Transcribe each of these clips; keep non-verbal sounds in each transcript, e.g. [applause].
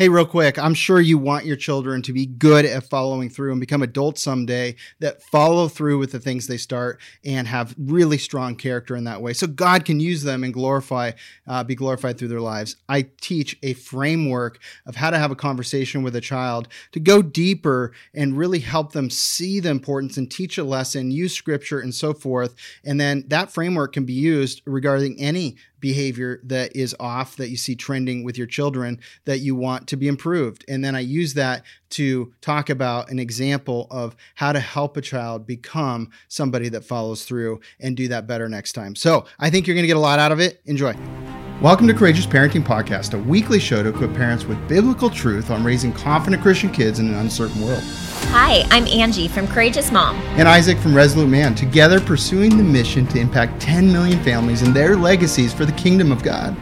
Hey, real quick, I'm sure you want your children to be good at following through and become adults someday that follow through with the things they start and have really strong character in that way. So God can use them and glorify, uh, be glorified through their lives. I teach a framework of how to have a conversation with a child to go deeper and really help them see the importance and teach a lesson, use scripture and so forth. And then that framework can be used regarding any behavior that is off that you see trending with your children that you want to be improved. And then I use that to talk about an example of how to help a child become somebody that follows through and do that better next time. So I think you're going to get a lot out of it. Enjoy. Welcome to Courageous Parenting Podcast, a weekly show to equip parents with biblical truth on raising confident Christian kids in an uncertain world. Hi, I'm Angie from Courageous Mom. And Isaac from Resolute Man, together pursuing the mission to impact 10 million families and their legacies for the kingdom of God.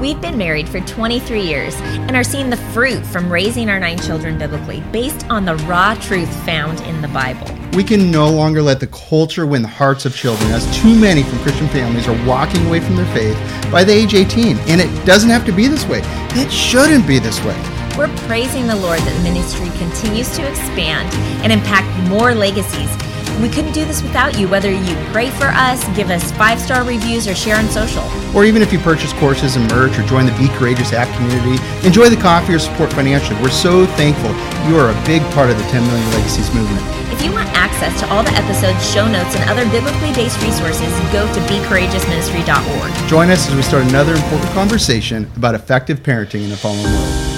We've been married for 23 years and are seeing the fruit from raising our nine children biblically based on the raw truth found in the Bible. We can no longer let the culture win the hearts of children, as too many from Christian families are walking away from their faith by the age 18. And it doesn't have to be this way, it shouldn't be this way. We're praising the Lord that the ministry continues to expand and impact more legacies. We couldn't do this without you, whether you pray for us, give us five star reviews, or share on social. Or even if you purchase courses and merch or join the Be Courageous app community, enjoy the coffee or support financially. We're so thankful you are a big part of the 10 Million Legacies movement. If you want access to all the episodes, show notes, and other biblically based resources, go to becourageousministry.org. Join us as we start another important conversation about effective parenting in the fallen world.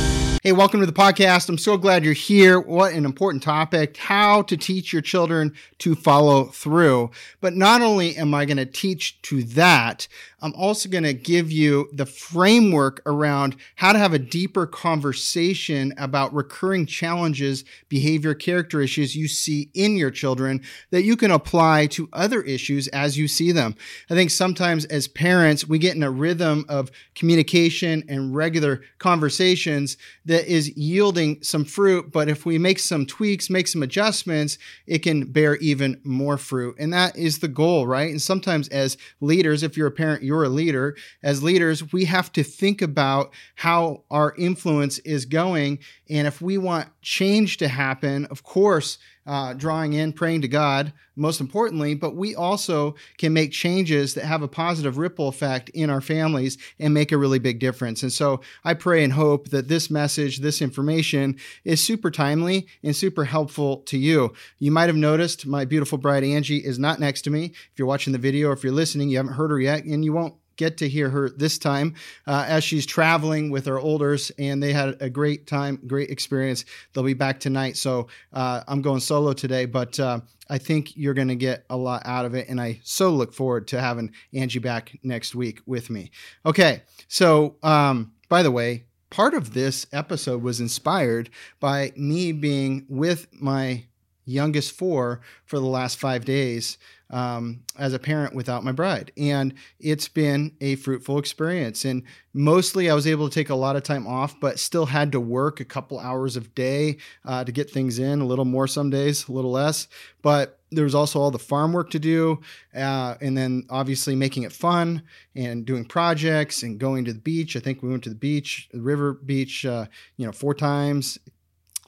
Hey, welcome to the podcast. I'm so glad you're here. What an important topic how to teach your children to follow through. But not only am I going to teach to that, I'm also going to give you the framework around how to have a deeper conversation about recurring challenges, behavior, character issues you see in your children that you can apply to other issues as you see them. I think sometimes as parents, we get in a rhythm of communication and regular conversations that is yielding some fruit. But if we make some tweaks, make some adjustments, it can bear even more fruit. And that is the goal, right? And sometimes as leaders, if you're a parent, you're a leader. As leaders, we have to think about how our influence is going. And if we want change to happen, of course, uh, drawing in, praying to God, most importantly, but we also can make changes that have a positive ripple effect in our families and make a really big difference. And so I pray and hope that this message, this information is super timely and super helpful to you. You might have noticed my beautiful bride Angie is not next to me. If you're watching the video or if you're listening, you haven't heard her yet, and you won't get to hear her this time uh, as she's traveling with her olders, and they had a great time, great experience. They'll be back tonight, so uh, I'm going solo today, but uh, I think you're going to get a lot out of it, and I so look forward to having Angie back next week with me. Okay, so um, by the way, part of this episode was inspired by me being with my youngest four for the last five days um, as a parent without my bride. And it's been a fruitful experience. And mostly I was able to take a lot of time off, but still had to work a couple hours of day uh, to get things in, a little more some days, a little less. But there was also all the farm work to do. Uh, and then obviously making it fun and doing projects and going to the beach. I think we went to the beach, the river beach, uh, you know, four times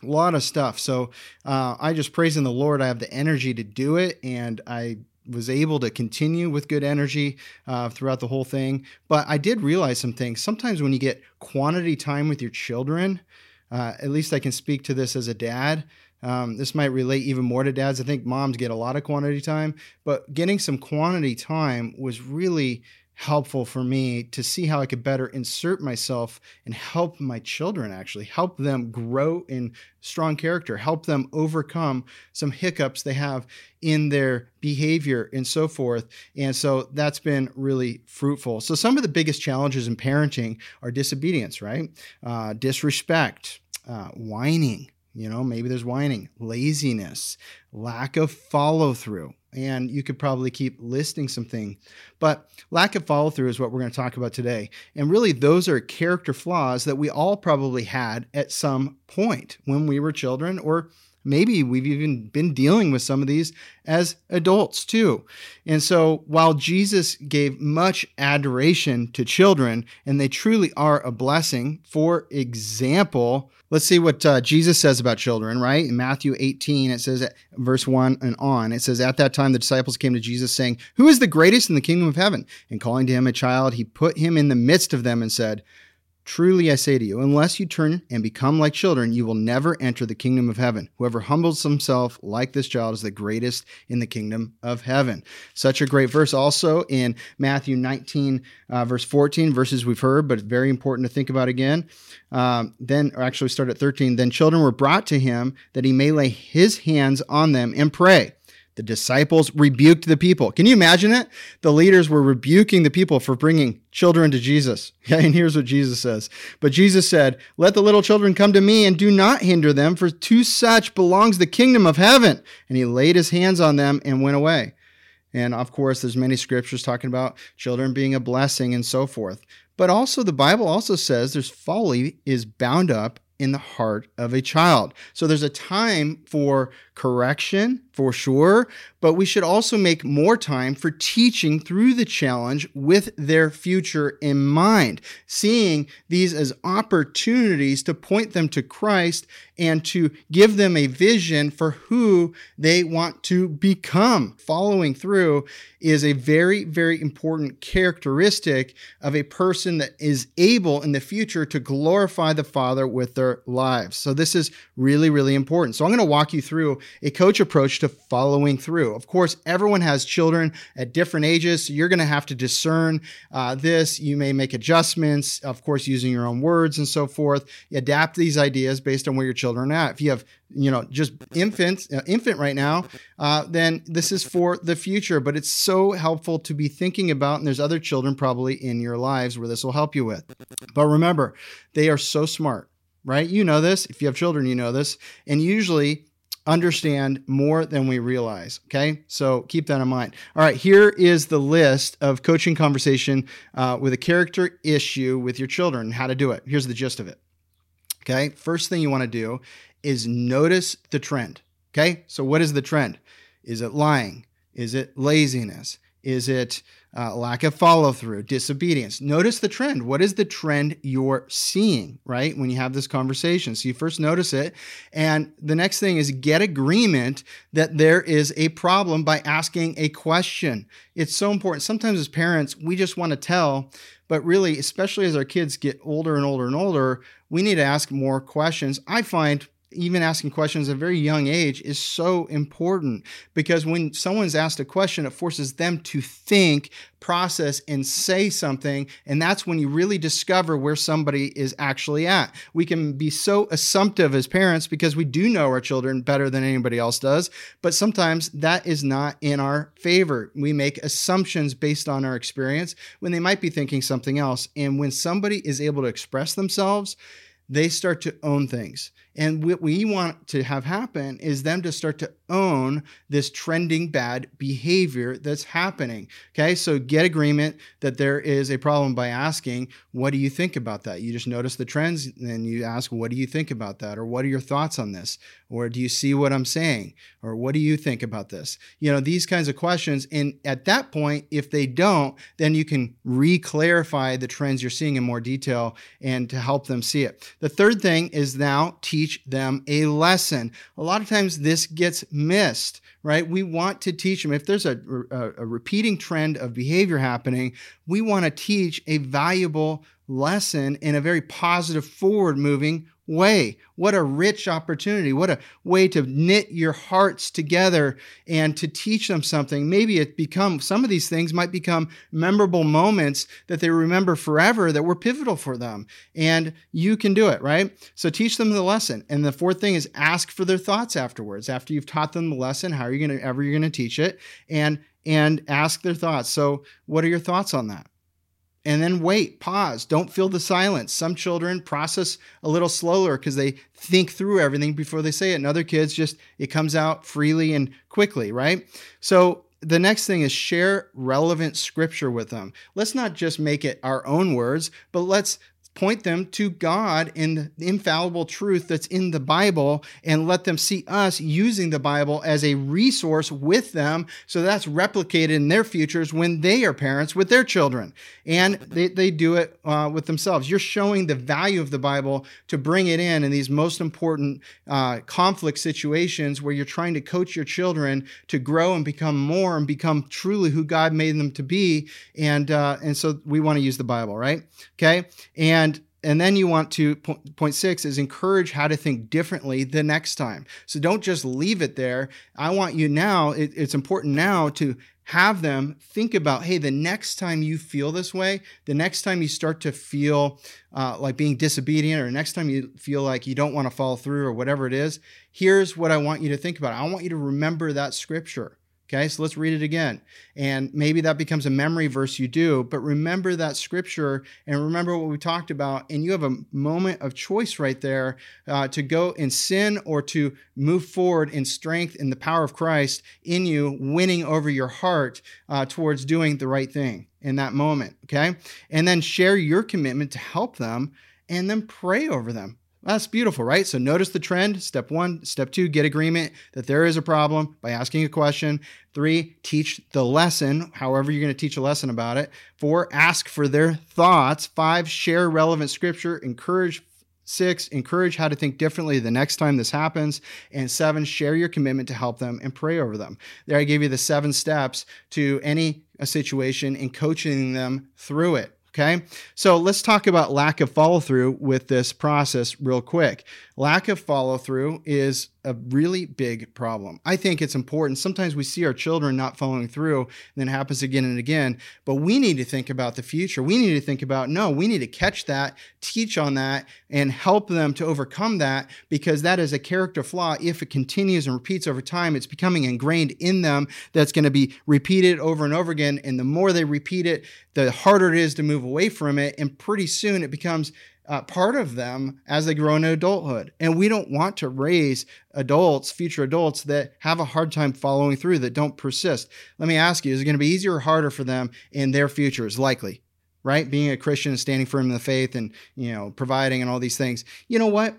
a lot of stuff. So uh, I just praising the Lord. I have the energy to do it, and I was able to continue with good energy uh, throughout the whole thing. But I did realize some things. Sometimes when you get quantity time with your children, uh, at least I can speak to this as a dad. Um, this might relate even more to dads. I think moms get a lot of quantity time, but getting some quantity time was really helpful for me to see how I could better insert myself and help my children actually help them grow in strong character, help them overcome some hiccups they have in their behavior and so forth. And so that's been really fruitful. So some of the biggest challenges in parenting are disobedience, right? Uh, disrespect, uh, whining. You know, maybe there's whining, laziness, lack of follow through and you could probably keep listing something. But lack of follow through is what we're going to talk about today. And really, those are character flaws that we all probably had at some point when we were children or Maybe we've even been dealing with some of these as adults too. And so while Jesus gave much adoration to children, and they truly are a blessing, for example, let's see what uh, Jesus says about children, right? In Matthew 18, it says, verse 1 and on, it says, At that time the disciples came to Jesus saying, Who is the greatest in the kingdom of heaven? And calling to him a child, he put him in the midst of them and said, Truly I say to you, unless you turn and become like children, you will never enter the kingdom of heaven. Whoever humbles himself like this child is the greatest in the kingdom of heaven. Such a great verse. Also in Matthew 19, uh, verse 14, verses we've heard, but very important to think about again. Um, then, or actually start at 13. Then children were brought to him that he may lay his hands on them and pray. The disciples rebuked the people. Can you imagine it? The leaders were rebuking the people for bringing children to Jesus. [laughs] Okay, and here's what Jesus says. But Jesus said, Let the little children come to me and do not hinder them, for to such belongs the kingdom of heaven. And he laid his hands on them and went away. And of course, there's many scriptures talking about children being a blessing and so forth. But also the Bible also says there's folly is bound up in the heart of a child. So there's a time for correction for sure, but we should also make more time for teaching through the challenge with their future in mind, seeing these as opportunities to point them to Christ and to give them a vision for who they want to become. Following through is a very, very important characteristic of a person that is able in the future to glorify the Father with their lives. So this is really, really important. So I'm going to walk you through a coach approach to following through. Of course, everyone has children at different ages, so you're going to have to discern uh, this. You may make adjustments, of course, using your own words and so forth. You adapt these ideas based on where your children are at. If you have you know just infants uh, infant right now uh, then this is for the future but it's so helpful to be thinking about and there's other children probably in your lives where this will help you with but remember they are so smart right you know this if you have children you know this and usually understand more than we realize. Okay, so keep that in mind. All right, here is the list of coaching conversation uh, with a character issue with your children, how to do it. Here's the gist of it. Okay, first thing you want to do is notice the trend. Okay, so what is the trend? Is it lying? Is it laziness? Is it uh, lack of follow through, disobedience. Notice the trend. What is the trend you're seeing, right? When you have this conversation. So you first notice it. And the next thing is get agreement that there is a problem by asking a question. It's so important. Sometimes as parents, we just want to tell, but really, especially as our kids get older and older and older, we need to ask more questions. I find even asking questions at a very young age is so important because when someone's asked a question, it forces them to think, process, and say something. And that's when you really discover where somebody is actually at. We can be so assumptive as parents because we do know our children better than anybody else does, but sometimes that is not in our favor. We make assumptions based on our experience when they might be thinking something else. And when somebody is able to express themselves, they start to own things. And what we want to have happen is them to start to own this trending bad behavior that's happening. Okay, so get agreement that there is a problem by asking, What do you think about that? You just notice the trends and you ask, What do you think about that? Or what are your thoughts on this? Or do you see what I'm saying? Or what do you think about this? You know, these kinds of questions. And at that point, if they don't, then you can re clarify the trends you're seeing in more detail and to help them see it. The third thing is now teach them a lesson. A lot of times this gets missed, right? We want to teach them. If there's a, a, a repeating trend of behavior happening, we want to teach a valuable lesson in a very positive, forward moving way. What a rich opportunity. What a way to knit your hearts together and to teach them something. Maybe it become some of these things might become memorable moments that they remember forever that were pivotal for them. And you can do it, right? So teach them the lesson. And the fourth thing is ask for their thoughts afterwards. After you've taught them the lesson, how are you going to ever you're going to teach it and and ask their thoughts. So, what are your thoughts on that? And then wait, pause, don't feel the silence. Some children process a little slower because they think through everything before they say it, and other kids just it comes out freely and quickly, right? So the next thing is share relevant scripture with them. Let's not just make it our own words, but let's point them to God and the infallible truth that's in the Bible and let them see us using the Bible as a resource with them. So that's replicated in their futures when they are parents with their children. And they, they do it uh, with themselves. You're showing the value of the Bible to bring it in in these most important uh, conflict situations where you're trying to coach your children to grow and become more and become truly who God made them to be. And, uh, and so we want to use the Bible, right? Okay. And and then you want to point six is encourage how to think differently the next time. So don't just leave it there. I want you now it, it's important now to have them think about hey the next time you feel this way the next time you start to feel uh, like being disobedient or next time you feel like you don't want to follow through or whatever it is here's what i want you to think about. I want you to remember that scripture Okay, so let's read it again. And maybe that becomes a memory verse you do, but remember that scripture and remember what we talked about. And you have a moment of choice right there uh, to go in sin or to move forward in strength in the power of Christ in you, winning over your heart uh, towards doing the right thing in that moment. Okay, and then share your commitment to help them and then pray over them. That's beautiful, right? So notice the trend. Step one. Step two, get agreement that there is a problem by asking a question. Three, teach the lesson, however you're going to teach a lesson about it. Four, ask for their thoughts. Five, share relevant scripture. Encourage Six, encourage how to think differently the next time this happens. And seven, share your commitment to help them and pray over them. There, I gave you the seven steps to any situation and coaching them through it. Okay. So let's talk about lack of follow through with this process real quick. Lack of follow through is a really big problem. I think it's important. Sometimes we see our children not following through, and then it happens again and again. But we need to think about the future. We need to think about no, we need to catch that, teach on that, and help them to overcome that because that is a character flaw. If it continues and repeats over time, it's becoming ingrained in them that's going to be repeated over and over again. And the more they repeat it, the harder it is to move away from it. And pretty soon it becomes uh, part of them as they grow into adulthood. And we don't want to raise adults, future adults that have a hard time following through, that don't persist. Let me ask you, is it going to be easier or harder for them in their futures? Likely. Right? Being a Christian, and standing firm in the faith and, you know, providing and all these things. You know what?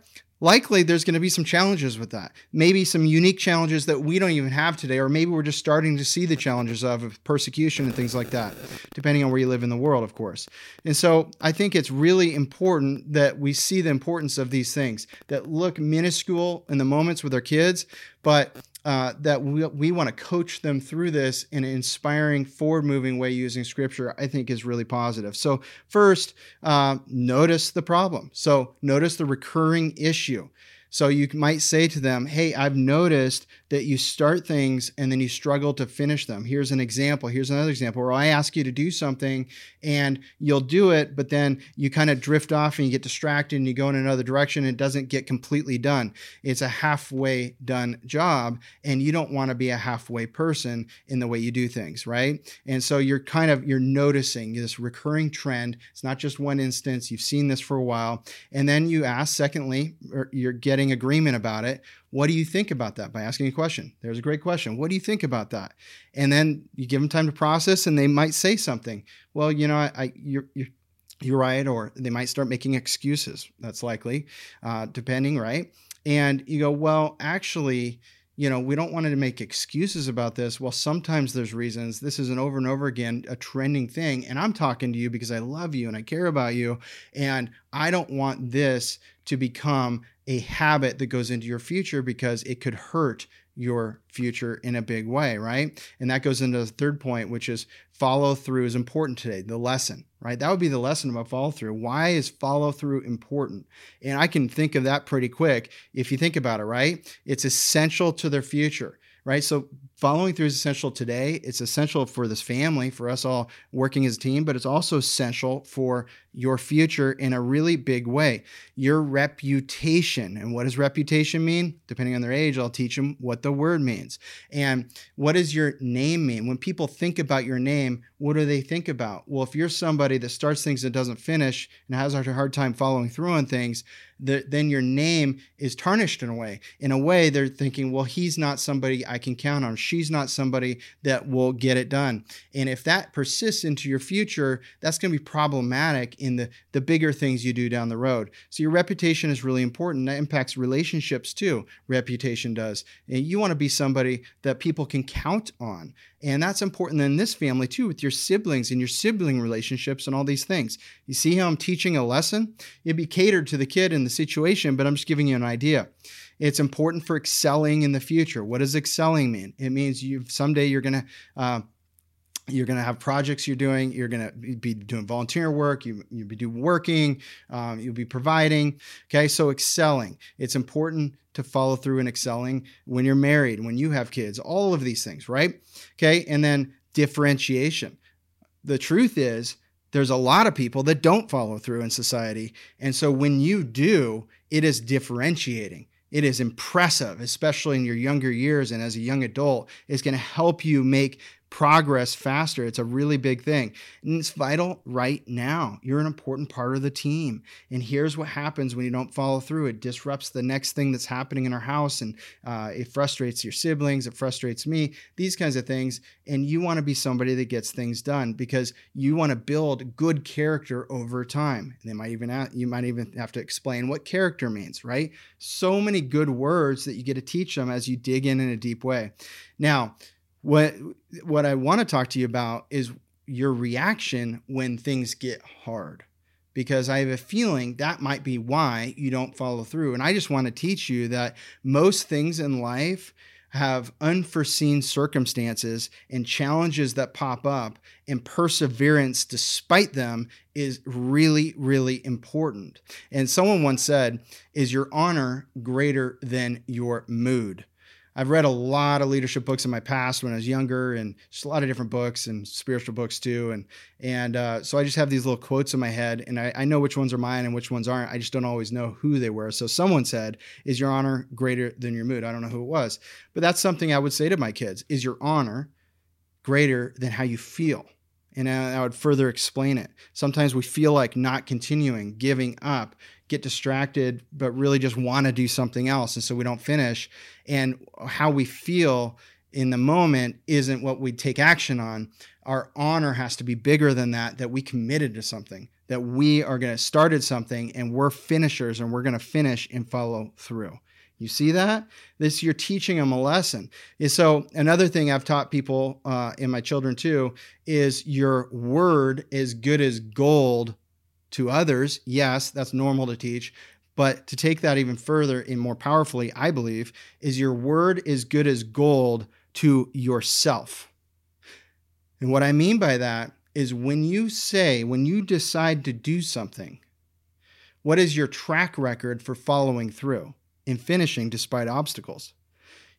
Likely there's going to be some challenges with that. Maybe some unique challenges that we don't even have today, or maybe we're just starting to see the challenges of, persecution and things like that, depending on where you live in the world, of course. And so I think it's really important that we see the importance of these things that look minuscule in the moments with our kids, but uh, that we, we want to coach them through this in an inspiring, forward moving way using scripture, I think is really positive. So, first, uh, notice the problem. So, notice the recurring issue. So you might say to them, Hey, I've noticed that you start things and then you struggle to finish them. Here's an example. Here's another example where I ask you to do something and you'll do it, but then you kind of drift off and you get distracted and you go in another direction and it doesn't get completely done. It's a halfway done job and you don't want to be a halfway person in the way you do things, right? And so you're kind of you're noticing this recurring trend. It's not just one instance. You've seen this for a while. And then you ask secondly, you're getting getting agreement about it. What do you think about that? By asking a question. There's a great question. What do you think about that? And then you give them time to process, and they might say something. Well, you know, I, I you're, you're you're right, or they might start making excuses. That's likely, uh, depending, right? And you go, well, actually, you know, we don't want to make excuses about this. Well, sometimes there's reasons. This is an over and over again a trending thing. And I'm talking to you because I love you and I care about you. And I don't want this to become a habit that goes into your future because it could hurt your future in a big way, right? And that goes into the third point, which is follow through is important today, the lesson, right? That would be the lesson about follow through. Why is follow through important? And I can think of that pretty quick if you think about it, right? It's essential to their future right? So following through is essential today. It's essential for this family, for us all working as a team, but it's also essential for your future in a really big way. Your reputation. And what does reputation mean? Depending on their age, I'll teach them what the word means. And what does your name mean? When people think about your name, what do they think about? Well, if you're somebody that starts things and doesn't finish and has a hard time following through on things, the, then your name is tarnished in a way. In a way, they're thinking, well, he's not somebody I can count on. She she's not somebody that will get it done. And if that persists into your future, that's going to be problematic in the, the bigger things you do down the road. So your reputation is really important. That impacts relationships too. Reputation does. And you want to be somebody that people can count on. And that's important in this family too, with your siblings and your sibling relationships and all these things. You see how I'm teaching a lesson? It'd be catered to the kid in the situation, but I'm just giving you an idea. It's important for excelling in the future. What does excelling mean? It means you someday you're going to uh, you're going to have projects you're doing you're going to be doing volunteer work you, you'll be doing working um, you'll be providing okay so excelling it's important to follow through in excelling when you're married when you have kids all of these things right okay and then differentiation the truth is there's a lot of people that don't follow through in society and so when you do it is differentiating it is impressive, especially in your younger years and as a young adult. It's going to help you make progress faster. It's a really big thing. And it's vital right now. You're an important part of the team. And here's what happens when you don't follow through it disrupts the next thing that's happening in our house. And uh, it frustrates your siblings. It frustrates me, these kinds of things. And you want to be somebody that gets things done because you want to build good character over time. And they might even, you might even have to explain what character means, right? So many good words that you get to teach them as you dig in in a deep way. Now, what what I want to talk to you about is your reaction when things get hard. Because I have a feeling that might be why you don't follow through. And I just want to teach you that most things in life have unforeseen circumstances and challenges that pop up, and perseverance despite them is really, really important. And someone once said, Is your honor greater than your mood? I've read a lot of leadership books in my past when I was younger, and just a lot of different books and spiritual books too. And and uh, so I just have these little quotes in my head, and I, I know which ones are mine and which ones aren't. I just don't always know who they were. So someone said, "Is your honor greater than your mood?" I don't know who it was, but that's something I would say to my kids: Is your honor greater than how you feel? And I would further explain it. Sometimes we feel like not continuing, giving up, get distracted, but really just want to do something else. And so we don't finish. And how we feel in the moment isn't what we take action on. Our honor has to be bigger than that, that we committed to something, that we are going to started something and we're finishers and we're going to finish and follow through. You see that? This you're teaching them a lesson. And So another thing I've taught people uh, in my children too is your word is good as gold to others, yes, that's normal to teach. But to take that even further and more powerfully, I believe, is your word is good as gold to yourself. And what I mean by that is when you say, when you decide to do something, what is your track record for following through and finishing despite obstacles?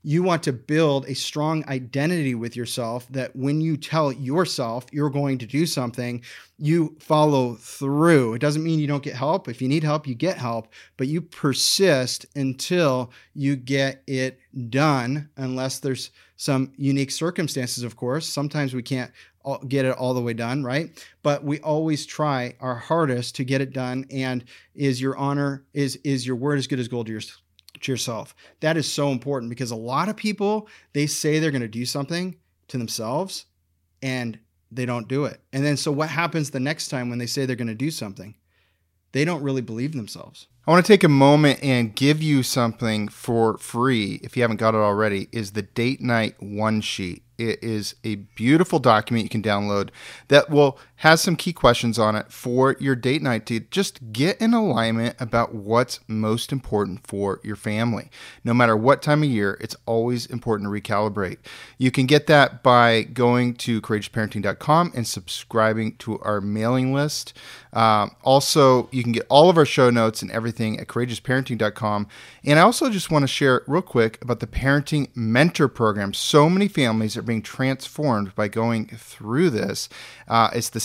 You want to build a strong identity with yourself that when you tell yourself you're going to do something, you follow through. It doesn't mean you don't get help. If you need help, you get help, but you persist until you get it done, unless there's some unique circumstances, of course. Sometimes we can't get it all the way done, right? But we always try our hardest to get it done. And is your honor, is is your word as good as gold to your to yourself. That is so important because a lot of people they say they're going to do something to themselves and they don't do it. And then so what happens the next time when they say they're going to do something? They don't really believe themselves. I want to take a moment and give you something for free if you haven't got it already is the date night one sheet. It is a beautiful document you can download that will has some key questions on it for your date night to just get in alignment about what's most important for your family. No matter what time of year, it's always important to recalibrate. You can get that by going to courageousparenting.com and subscribing to our mailing list. Um, also, you can get all of our show notes and everything at courageousparenting.com. And I also just want to share real quick about the Parenting Mentor Program. So many families are being transformed by going through this. Uh, it's the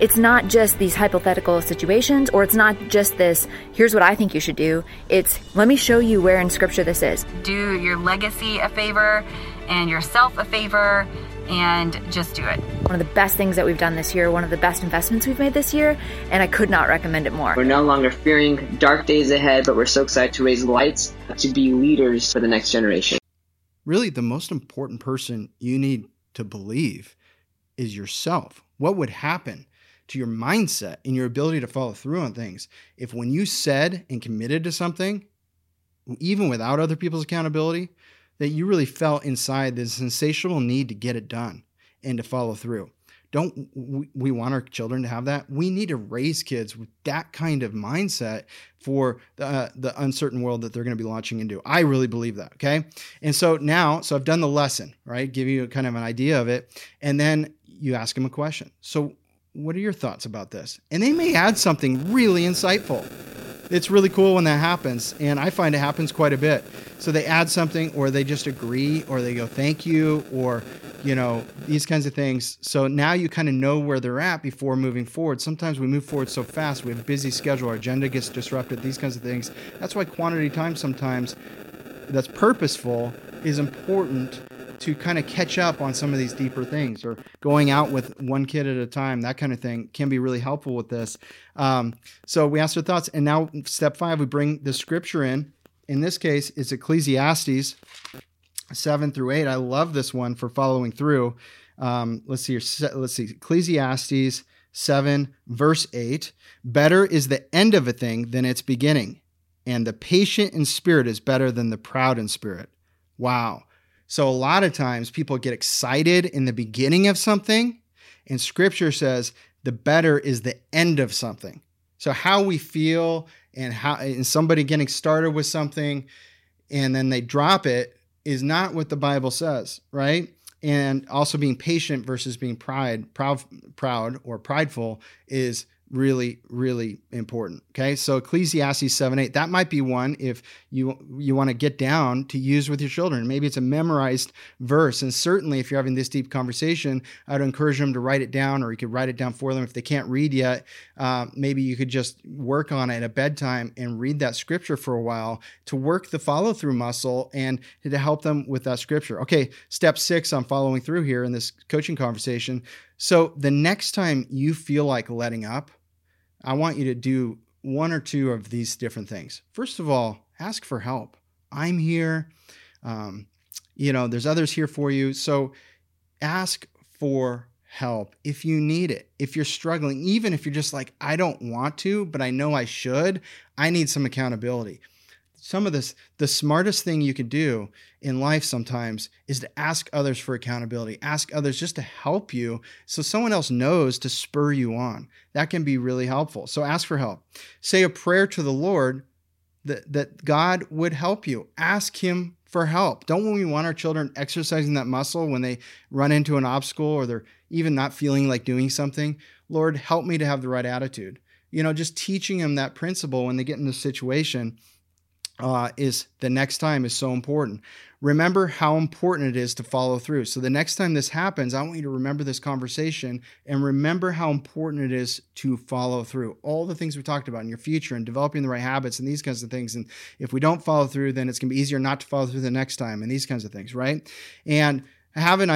It's not just these hypothetical situations, or it's not just this, here's what I think you should do. It's, let me show you where in Scripture this is. Do your legacy a favor and yourself a favor and just do it. One of the best things that we've done this year, one of the best investments we've made this year, and I could not recommend it more. We're no longer fearing dark days ahead, but we're so excited to raise lights to be leaders for the next generation. Really, the most important person you need to believe is yourself. What would happen to your mindset and your ability to follow through on things if when you said and committed to something, even without other people's accountability, that you really felt inside this insatiable need to get it done and to follow through. Don't we want our children to have that? We need to raise kids with that kind of mindset for the, uh, the uncertain world that they're going to be launching into. I really believe that. Okay. And so now, so I've done the lesson, right? Give you kind of an idea of it. And then you ask them a question. So, what are your thoughts about this? And they may add something really insightful. It's really cool when that happens, and I find it happens quite a bit. So they add something, or they just agree, or they go thank you, or you know these kinds of things. So now you kind of know where they're at before moving forward. Sometimes we move forward so fast, we have a busy schedule, our agenda gets disrupted. These kinds of things. That's why quantity time sometimes that's purposeful is important to kind of catch up on some of these deeper things or going out with one kid at a time, that kind of thing can be really helpful with this. Um, so we asked our thoughts. And now, step five, we bring the scripture in. In this case, it's Ecclesiastes 7 through 8. I love this one for following through. Um, let's see here. Let's see. Ecclesiastes 7, verse 8. Better is the end of a thing than its beginning, and the patient in spirit is better than the proud in spirit. Wow. So a lot of times people get excited in the beginning of something, and scripture says the better is the end of something. So how we feel and how and somebody getting started with something and then they drop it is not what the Bible says, right? And also being patient versus being pride, proud, proud or prideful is really really important okay? So ecclesiastes 7 8 that might be one if you you want to get down to use with your children. Maybe it's a memorized verse and certainly if you're having this deep conversation i'd encourage them to write it down or you could write it down for them. If they can't read yet uh, maybe you could just work on it at bedtime and read that scripture for a while to work the follow through muscle and to help them with that scripture. Okay step six i'm following through here in this coaching conversation. So the next time you feel like letting up I want you to do one or two of these different things. First of all, ask for help. I'm here. Um, you know, there's others here for you. So ask for help if you need it. If you're struggling, even if you're just like, I don't want to, but I know I should, I need some accountability some of this the smartest thing you can do in life sometimes is to ask others for accountability ask others just to help you so someone else knows to spur you on. That can be really helpful. So ask for help. Say a prayer to the lord that, that god would help you. Ask him for help. Don't we want our children exercising that muscle when they run into an obstacle or they're even not feeling like doing something? Lord help me to have the right attitude. You know just teaching them that principle when they get in a situation uh, is the next time is so important. Remember how important it is to follow through. So the next time this happens, I want you to remember this conversation and remember how important it is to follow through. All the things we talked about in your future and developing the right habits and these kinds of things. And if we don't follow through, then it's going to be easier not to follow through the next time and these kinds of things, right? And have an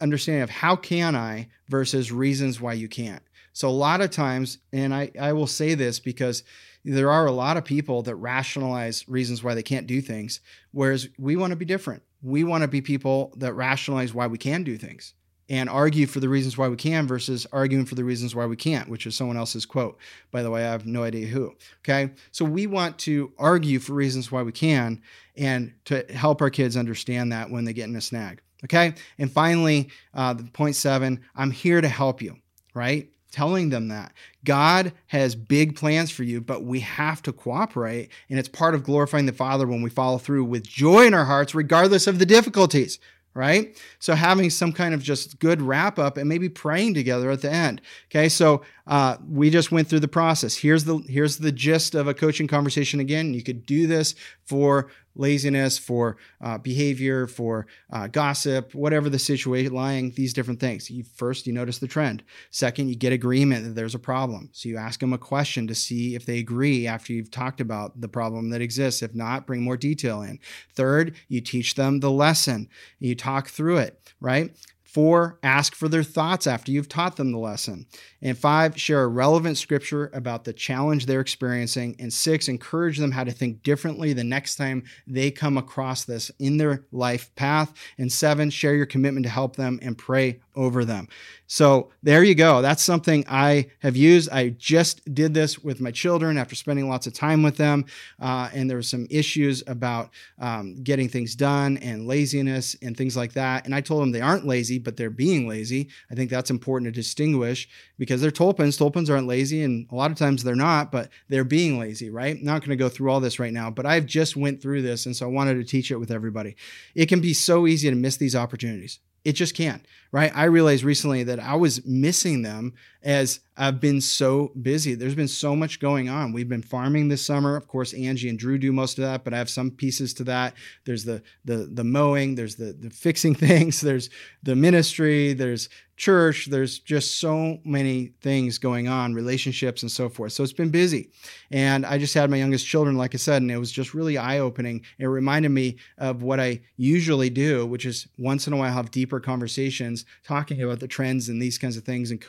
understanding of how can I versus reasons why you can't. So a lot of times, and I, I will say this because there are a lot of people that rationalize reasons why they can't do things, whereas we want to be different. We want to be people that rationalize why we can do things and argue for the reasons why we can versus arguing for the reasons why we can't, which is someone else's quote. By the way, I have no idea who. Okay. So we want to argue for reasons why we can and to help our kids understand that when they get in a snag. Okay. And finally, uh, the point seven, I'm here to help you, right? Telling them that God has big plans for you, but we have to cooperate. And it's part of glorifying the Father when we follow through with joy in our hearts, regardless of the difficulties right? So having some kind of just good wrap up and maybe praying together at the end. Okay, so uh, we just went through the process. Here's the here's the gist of a coaching conversation. Again, you could do this for laziness, for uh, behavior, for uh, gossip, whatever the situation, lying, these different things. You first you notice the trend. Second, you get agreement that there's a problem. So you ask them a question to see if they agree after you've talked about the problem that exists. If not, bring more detail in. Third, you teach them the lesson. You talk through it, right? Four, ask for their thoughts after you've taught them the lesson. And five, share a relevant scripture about the challenge they're experiencing. And six, encourage them how to think differently the next time they come across this in their life path. And seven, share your commitment to help them and pray over them. So there you go. That's something I have used. I just did this with my children after spending lots of time with them. Uh, and there were some issues about um, getting things done and laziness and things like that. And I told them they aren't lazy, but they're being lazy. I think that's important to distinguish because they're tulpans. Tulpans aren't lazy, and a lot of times they're not, but they're being lazy, right? not going to go through all this right now, but I've just went through this, and so I wanted to teach it with everybody. It can be so easy to miss these opportunities. It just can't, right? I realized recently that I was missing them as I've been so busy. There's been so much going on. We've been farming this summer. Of course, Angie and Drew do most of that, but I have some pieces to that. There's the the the mowing, there's the the fixing [laughs] things, there's the ministry, there's church, there's just so many things going on, relationships and so forth. So it's been busy. And I just had my youngest children, like I said, and it was just really eye opening. It reminded me of what I usually do, which is once in a while have deeper conversations talking about the trends and these kinds of things and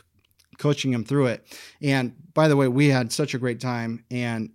coaching him through it. And by the way, we had such a great time and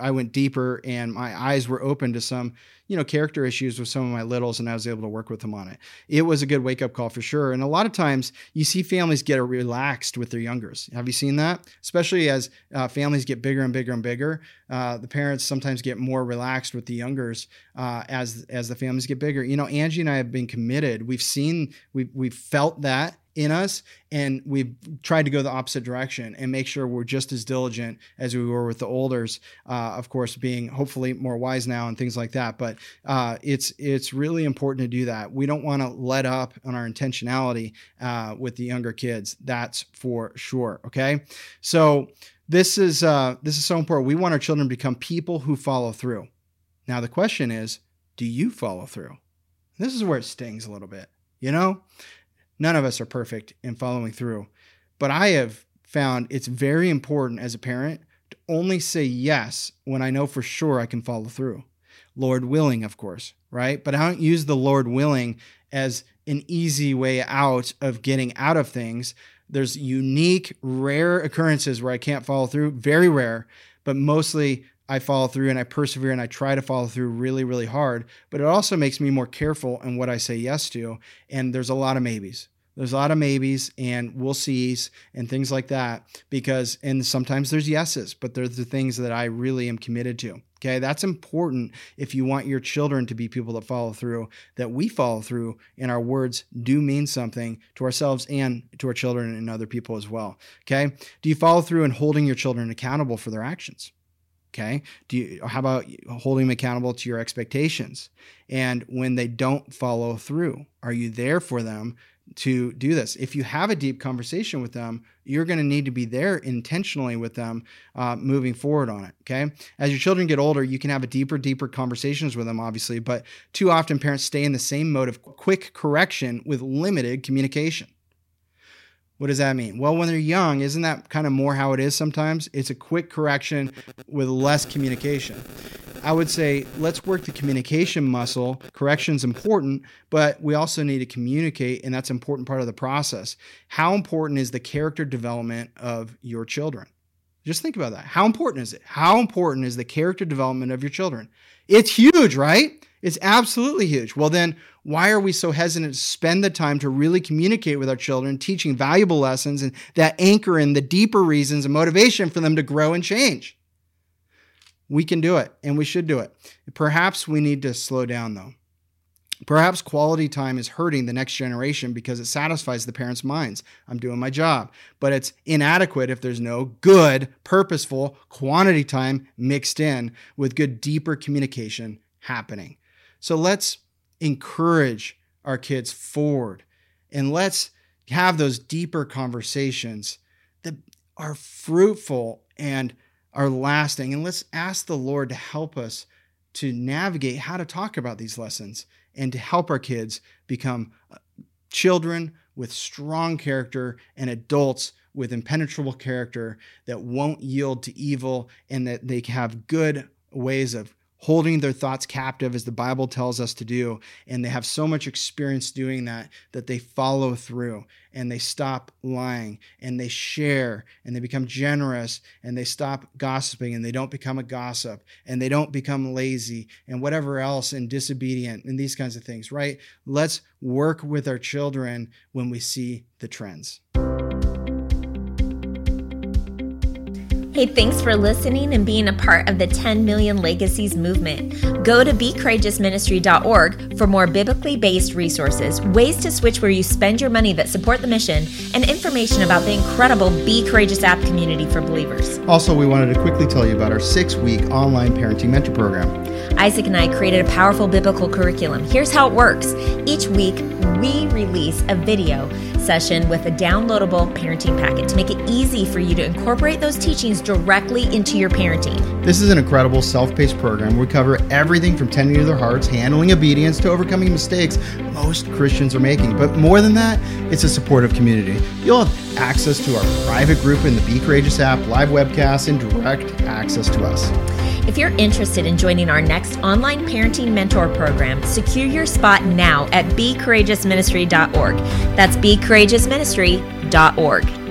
I went deeper and my eyes were open to some, you know, character issues with some of my littles and I was able to work with them on it. It was a good wake up call for sure. And a lot of times you see families get relaxed with their youngers. Have you seen that? Especially as uh, families get bigger and bigger and bigger, uh, the parents sometimes get more relaxed with the youngers uh, as as the families get bigger. You know, Angie and I have been committed. We've seen, we've, we've felt that in us and we've tried to go the opposite direction and make sure we're just as diligent as we were with the olders uh, of course being hopefully more wise now and things like that. But uh, it's it's really important to do that. We don't want to let up on our intentionality uh, with the younger kids that's for sure okay? So this is uh, this is so important. We want our children to become people who follow through. Now the question is do you follow through? This is where it stings a little bit you know None of us are perfect in following through. But I have found it's very important as a parent to only say yes when I know for sure I can follow through. Lord willing, of course, right? But I don't use the Lord willing as an easy way out of getting out of things. There's unique, rare occurrences where I can't follow through, very rare, but mostly I follow through and I persevere and I try to follow through really, really hard. But it also makes me more careful in what I say yes to. And there's a lot of maybes. There's a lot of maybes and we'll sees and things like that because, and sometimes there's yeses, but they're the things that I really am committed to. Okay, that's important if you want your children to be people that follow through, that we follow through, and our words do mean something to ourselves and to our children and other people as well. Okay, do you follow through in holding your children accountable for their actions? Okay. Do you, how about holding them accountable to your expectations? And when they don't follow through, are you there for them to do this? If you have a deep conversation with them, you're going to need to be there intentionally with them uh, moving forward on it. Okay. As your children get older, you can have a deeper, deeper conversations with them, obviously, but too often parents stay in the same mode of quick correction with limited communication. What does that mean? Well, when they're young, isn't that kind of more how it is sometimes? It's a quick correction with less communication. I would say let's work the communication muscle. Correction's important, but we also need to communicate, and that's an important part of the process. How important is the character development of your children? Just think about that. How important is it? How important is the character development of your children? It's huge, right? It's absolutely huge. Well, then, why are we so hesitant to spend the time to really communicate with our children, teaching valuable lessons and that anchor in the deeper reasons and motivation for them to grow and change? We can do it and we should do it. Perhaps we need to slow down though. Perhaps quality time is hurting the next generation because it satisfies the parents' minds. I'm doing my job. But it's inadequate if there's no good, purposeful quantity time mixed in with good, deeper communication happening. So let's encourage our kids forward and let's have those deeper conversations that are fruitful and are lasting. And let's ask the Lord to help us to navigate how to talk about these lessons and to help our kids become uh, children with strong character and adults with impenetrable character that won't yield to evil and that they have good ways of holding their thoughts captive as the Bible tells us to do. And they have so much experience doing that that they follow through and they stop lying and they share and they become generous and they stop gossiping and they don't become a gossip and they don't become lazy and whatever else and disobedient and these kinds of things, right? Let's work with our children when we see the trends. Hey, thanks for listening and being a part of the 10 Million Legacies movement. Go to becourageousministry.org for more biblically based resources, ways to switch where you spend your money that support the mission, and information about the incredible Be Courageous app community for believers. Also, we wanted to quickly tell you about our six week online parenting mentor program. Isaac and I created a powerful biblical curriculum. Here's how it works each week, we release a video session with a downloadable parenting packet to make it easy for you to incorporate those teachings directly into your parenting. This is an incredible self paced program we cover everything from tending to their hearts, handling obedience, to overcoming mistakes most Christians are making. But more than that, it's a supportive community. You'll have access to our private group in the Be Courageous app, live webcasts, and direct access to us. If you're interested in joining our next online parenting mentor program, secure your spot now at becourageousministry.org. That's becourageousministry.org.